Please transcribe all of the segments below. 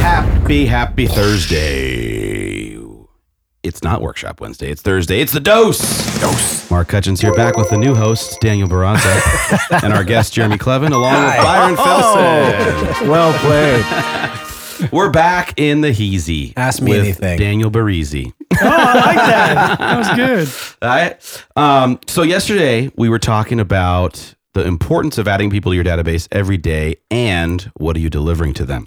Happy, happy Thursday. It's not Workshop Wednesday. It's Thursday. It's the dose. Dose. Mark Hutchins here back with the new host, Daniel Baranza, and our guest, Jeremy Clevin, along with Byron Felsen. Well played. We're back in the Heezy. Ask me with anything. Daniel Barizi. Oh, I like that. That was good. All right. Um, so yesterday we were talking about the importance of adding people to your database every day and what are you delivering to them.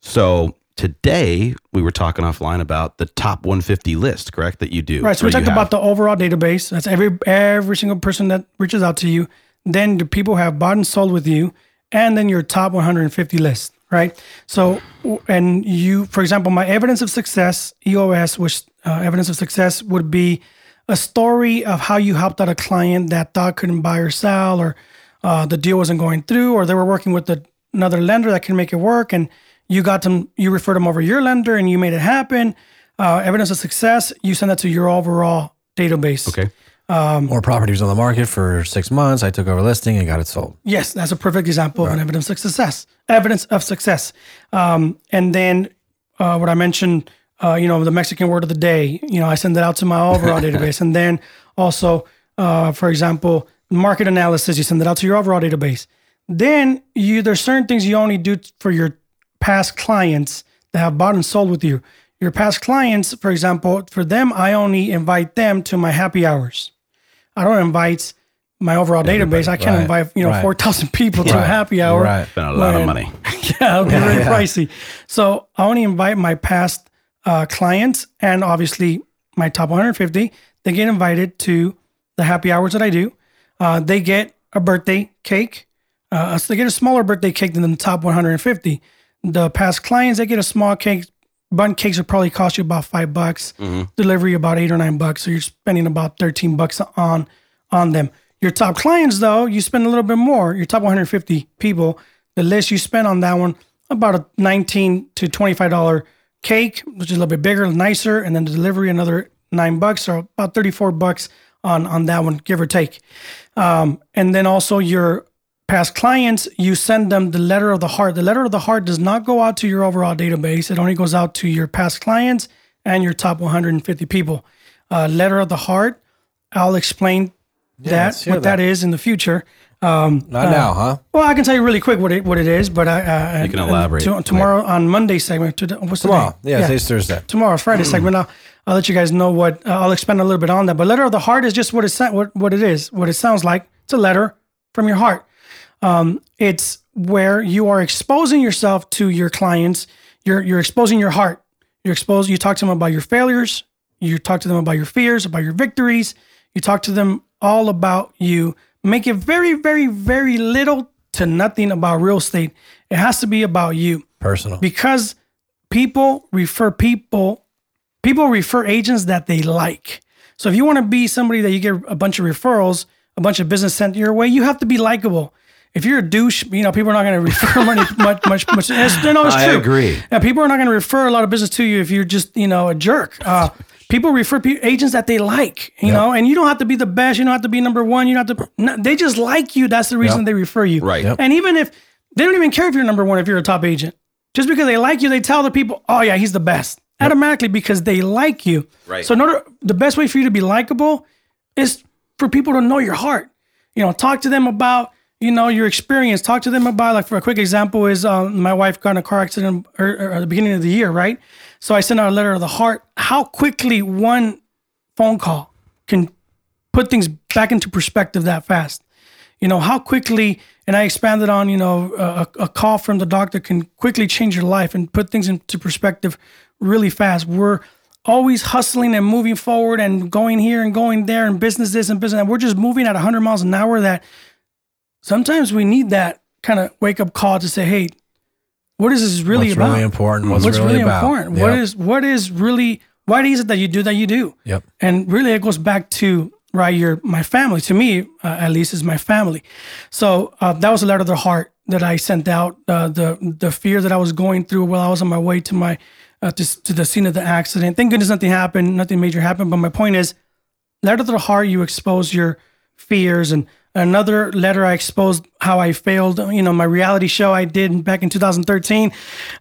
So today we were talking offline about the top 150 list, correct? That you do. Right. So we talked about the overall database. That's every every single person that reaches out to you. Then the people who have bought and sold with you, and then your top 150 list. Right. So and you, for example, my evidence of success (EOS), which uh, evidence of success would be a story of how you helped out a client that thought couldn't buy or sell, or uh, the deal wasn't going through, or they were working with the, another lender that can make it work, and you got them, you referred them over your lender, and you made it happen. Uh, evidence of success, you send that to your overall database. Okay. More property was on the market for six months. I took over listing and got it sold. Yes, that's a perfect example of an evidence of success. Evidence of success. Um, and then uh, what I mentioned, uh, you know, the Mexican word of the day. You know, I send that out to my overall database, and then also, uh, for example, market analysis. You send that out to your overall database. Then you there's certain things you only do for your past clients that have bought and sold with you. Your past clients, for example, for them, I only invite them to my happy hours. I don't invite my overall database. I can't right, invite you know right. four thousand people to a happy hour. right. spend a lot of money. yeah, it'll be very pricey. So I only invite my past uh, clients and obviously my top 150. They get invited to the happy hours that I do. Uh, they get a birthday cake. Uh, so they get a smaller birthday cake than the top 150. The past clients they get a small cake. Bun cakes will probably cost you about five bucks. Delivery about eight or nine bucks. So you're spending about 13 bucks on on them. Your top clients, though, you spend a little bit more. Your top 150 people, the list you spend on that one, about a 19 to 25 dollar cake, which is a little bit bigger, nicer, and then the delivery another nine bucks, so about 34 bucks on on that one, give or take. Um, and then also your past clients, you send them the letter of the heart. The letter of the heart does not go out to your overall database. It only goes out to your past clients and your top 150 people. Uh, letter of the heart. I'll explain that what that that. is in the future. Um, Not now, huh? well, I can tell you really quick what it what it is, but I uh, You can elaborate to- tomorrow on Monday segment. To, what's the Tomorrow. day? Yeah, today's Thursday. tomorrow, Friday segment. I'll, I'll let you guys know what uh, I'll expand a little bit on that. But letter of the heart is just what it what what it is, what it sounds like. It's a letter from your heart. Um, it's where you are exposing yourself to your clients. You're you're exposing your heart. You're exposed. You talk to them about your failures. You talk to them about your fears, about your victories. You talk to them all about you. Make it very, very, very little to nothing about real estate. It has to be about you Personal. because people refer people people refer agents that they like so if you want to be somebody that you get a bunch of referrals a bunch of business sent your way you have to be likable if you're a douche you know people are not going to refer money much much much it's, no, it's I true agree. and people are not going to refer a lot of business to you if you're just you know a jerk uh, people refer pe- agents that they like you know and you don't have to be the best you don't have to be number one you don't have to no, they just like you that's the reason Yep. they refer you Right. Yep. and even if they don't even care if you're number one if you're a top agent just because they like you, they tell the people, "Oh yeah, he's the best." Automatically because they like you. Right. So, in order, the best way for you to be likable is for people to know your heart. You know, talk to them about you know your experience. Talk to them about like for a quick example is um, my wife got in a car accident er, er, at the beginning of the year, right? So I sent out a letter of the heart. How quickly one phone call can put things back into perspective that fast you know how quickly and i expanded on you know a, a call from the doctor can quickly change your life and put things into perspective really fast we're always hustling and moving forward and going here and going there and business this and business that we're just moving at 100 miles an hour that sometimes we need that kind of wake up call to say hey what is this really What's about? really important? What's, what's really, really, important? Yep. what is what is really why is it that you do that you do? Yep. and really it goes back to right your my family. To me uh, at least is my family. So uh, that was a letter of the heart that i sent out uh, the the fear that i was going through while i was on my way to my uh, to, to the scene of the accident. Thank goodness nothing happened nothing major happened but my point is letter of the heart you expose your fears and Another letter I exposed how I failed. You know, my reality show I did back in 2013.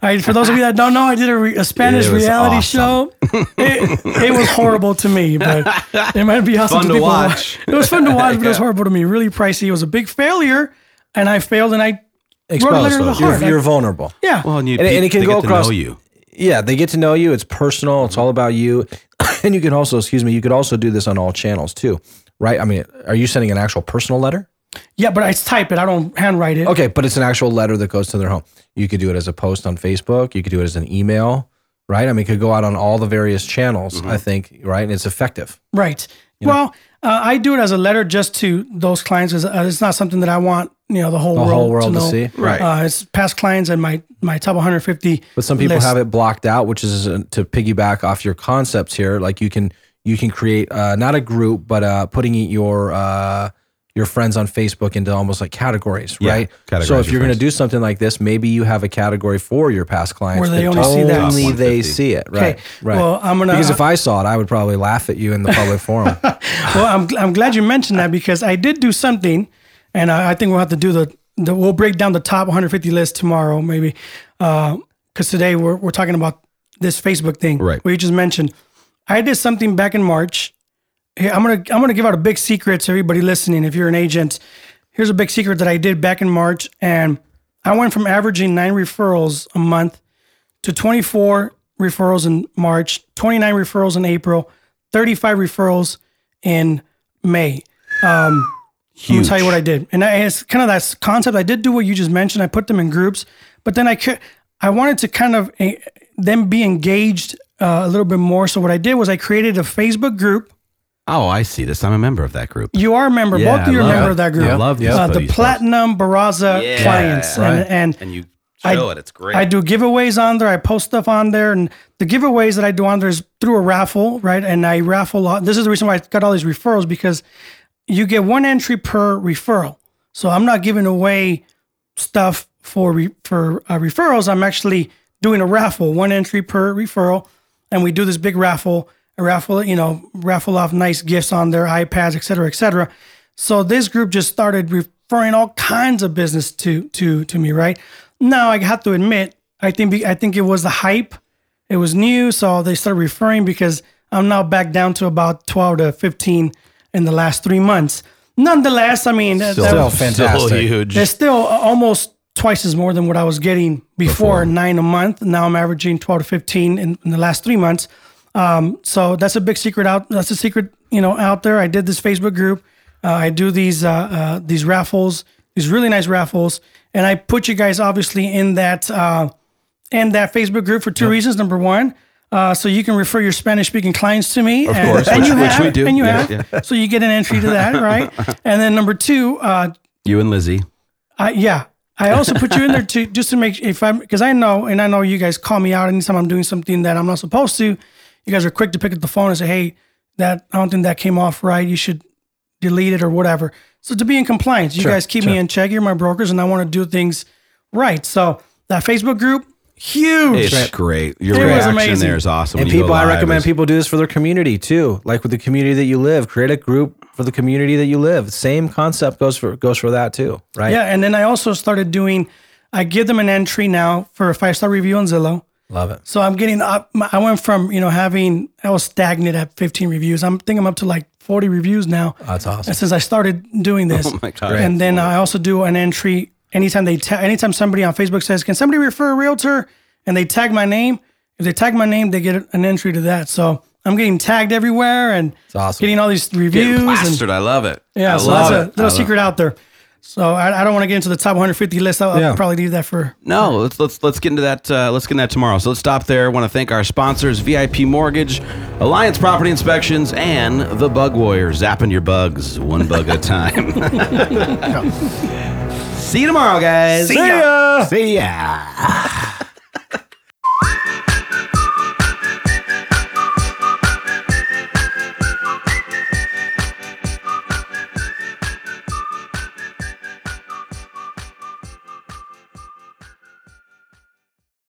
I, for those of you that don't know, I did a, re- a Spanish It reality awesome. show. It, it was horrible to me, but it might be awesome Fun to people watch. It was fun to watch, but it was horrible to me. Really pricey. It was a big failure, and I failed, and I wrote a letter Exposed. to the those. You're, you're I- vulnerable. yeah. Well, and, you, And it- and it can they go get across- to know you. Yeah, they get to know you. It's personal. It's all about you. and you can also, excuse me, you could also do this on all channels too, right? I mean, are you sending an actual personal letter? yeah, but I type it. I don't handwrite it. Okay, but it's an actual letter that goes to their home. You could do it as a post on Facebook. You could do it as an email, right? I mean, it could go out on all the various channels. Mm-hmm. I think, right? And it's effective. Right. Well, uh, I do it as a letter just to those clients. 'cause, uh, It's not something that I want you know the whole world, whole world to, to know. see. Right. Uh, it's past clients and my my top 150. But some people list. have it blocked out, which is uh, to piggyback off your concepts here. Like you can you can create uh, not a group, but uh, putting your uh, your friends on Facebook into almost like categories, Yeah, right? categorize so if your you're going to friends. do something like this, maybe you have a category for your past clients Where they that only see that. only Top they 150. see it, right? Okay. Right. Well, I'm gonna- because if I saw it, I would probably laugh at you in the public forum. Well, I'm I'm glad you mentioned that because I did do something, and I, I think we'll have to do the, the we'll break down the top 150 list tomorrow maybe, because today we're we're talking about this Facebook thing. Right. What you just mentioned. I did something back in March. Here, I'm gonna I'm gonna give out a big secret to everybody listening. If you're an agent, here's a big secret that I did back in March, and I went from averaging nine referrals a month to 24 referrals in March, 29 referrals in April, 35 referrals in May. Um, I'm gonna tell you what I did, and I, it's kind of that concept. I did do what you just mentioned. I put them in groups, but then I could, I wanted to kind of eh, them be engaged uh, a little bit more. So what I did was I created a Facebook group. Oh, I see this. I'm a member of that group. You are a member. Yeah, Both of you are a I love member it. of that group. I love these uh, the buddies. Platinum Baraza clients, and, and And you I- show it. It's great. I do giveaways on there. I post stuff on there, and the giveaways that I do on there is through a raffle, right? And I raffle. a- This is the reason why I got all these referrals because you get one entry per referral. So I'm not giving away stuff for re, for uh, referrals. I'm actually doing a raffle, one entry per referral, and we do this big raffle. A raffle, you know, raffle off nice gifts on their iPads, et cetera, et cetera. So this group just started referring all kinds of business to to to me, right? Now I have to admit, I think I think it was the hype. It was new, so they started referring because I'm now back down to about 12 to 15 in the last three months. Nonetheless, I mean, that, that Still was- fantastic. So huge. it's still almost twice as more than what I was getting before, nine a month. Now I'm averaging 12 to 15 in, in the last three months. Um, so that's a big secret out. That's a secret, you know, out there. I did this Facebook group. Uh, I do these uh, uh, these raffles, these really nice raffles, and I put you guys obviously in that uh, in that Facebook group for two reasons. Number one, uh, so you can refer your Spanish speaking clients to me, of course, and which- you which have, we do. and you Yeah, have, so you get an entry to that, right? and then number two, uh, you and Lizzie. I, yeah. I also put you in there to just to make if I'm because I know and I know you guys call me out anytime I'm doing something that I'm not supposed to. You guys are quick to pick up the phone and say, "Hey, that I don't think that came off right. You should delete it or whatever." So to be in compliance, you Sure, guys keep me in check. You're my brokers, and I want to do things right. So that Facebook group, huge. It's great. Your It was reaction amazing. there is awesome. And when you go people, I recommend is- people do this for their community too. Like with the community that you live, create a group for the community that you live. Same concept goes for goes for that too, right? Yeah, and then I also started doing. I give them an entry now for a five star review on Zillow. Love it. So I'm getting up. I went from you know having I was stagnant at 15 reviews. I'm think I'm up to like 40 reviews now. That's awesome. Since I started doing this, Oh my God. and then I also do an entry anytime they ta- anytime somebody on Facebook says, "Can somebody refer a realtor?" and they tag my name. If they tag my name, they get an entry to that. So I'm getting tagged everywhere and It's awesome. getting all these reviews. Getting and, plastered. I love it. yeah, I so love that's a little I secret out there. So I, I don't want to get into the top 150 list. I'll, Yeah. I'll probably leave that for No, let's let's let's get into that. Uh, let's get into that tomorrow. So let's stop there. want to thank our sponsors: VIP Mortgage, Alliance Property Inspections, and the Bug Warrior, zapping your bugs one bug at a time. See you tomorrow, guys. See ya. See ya.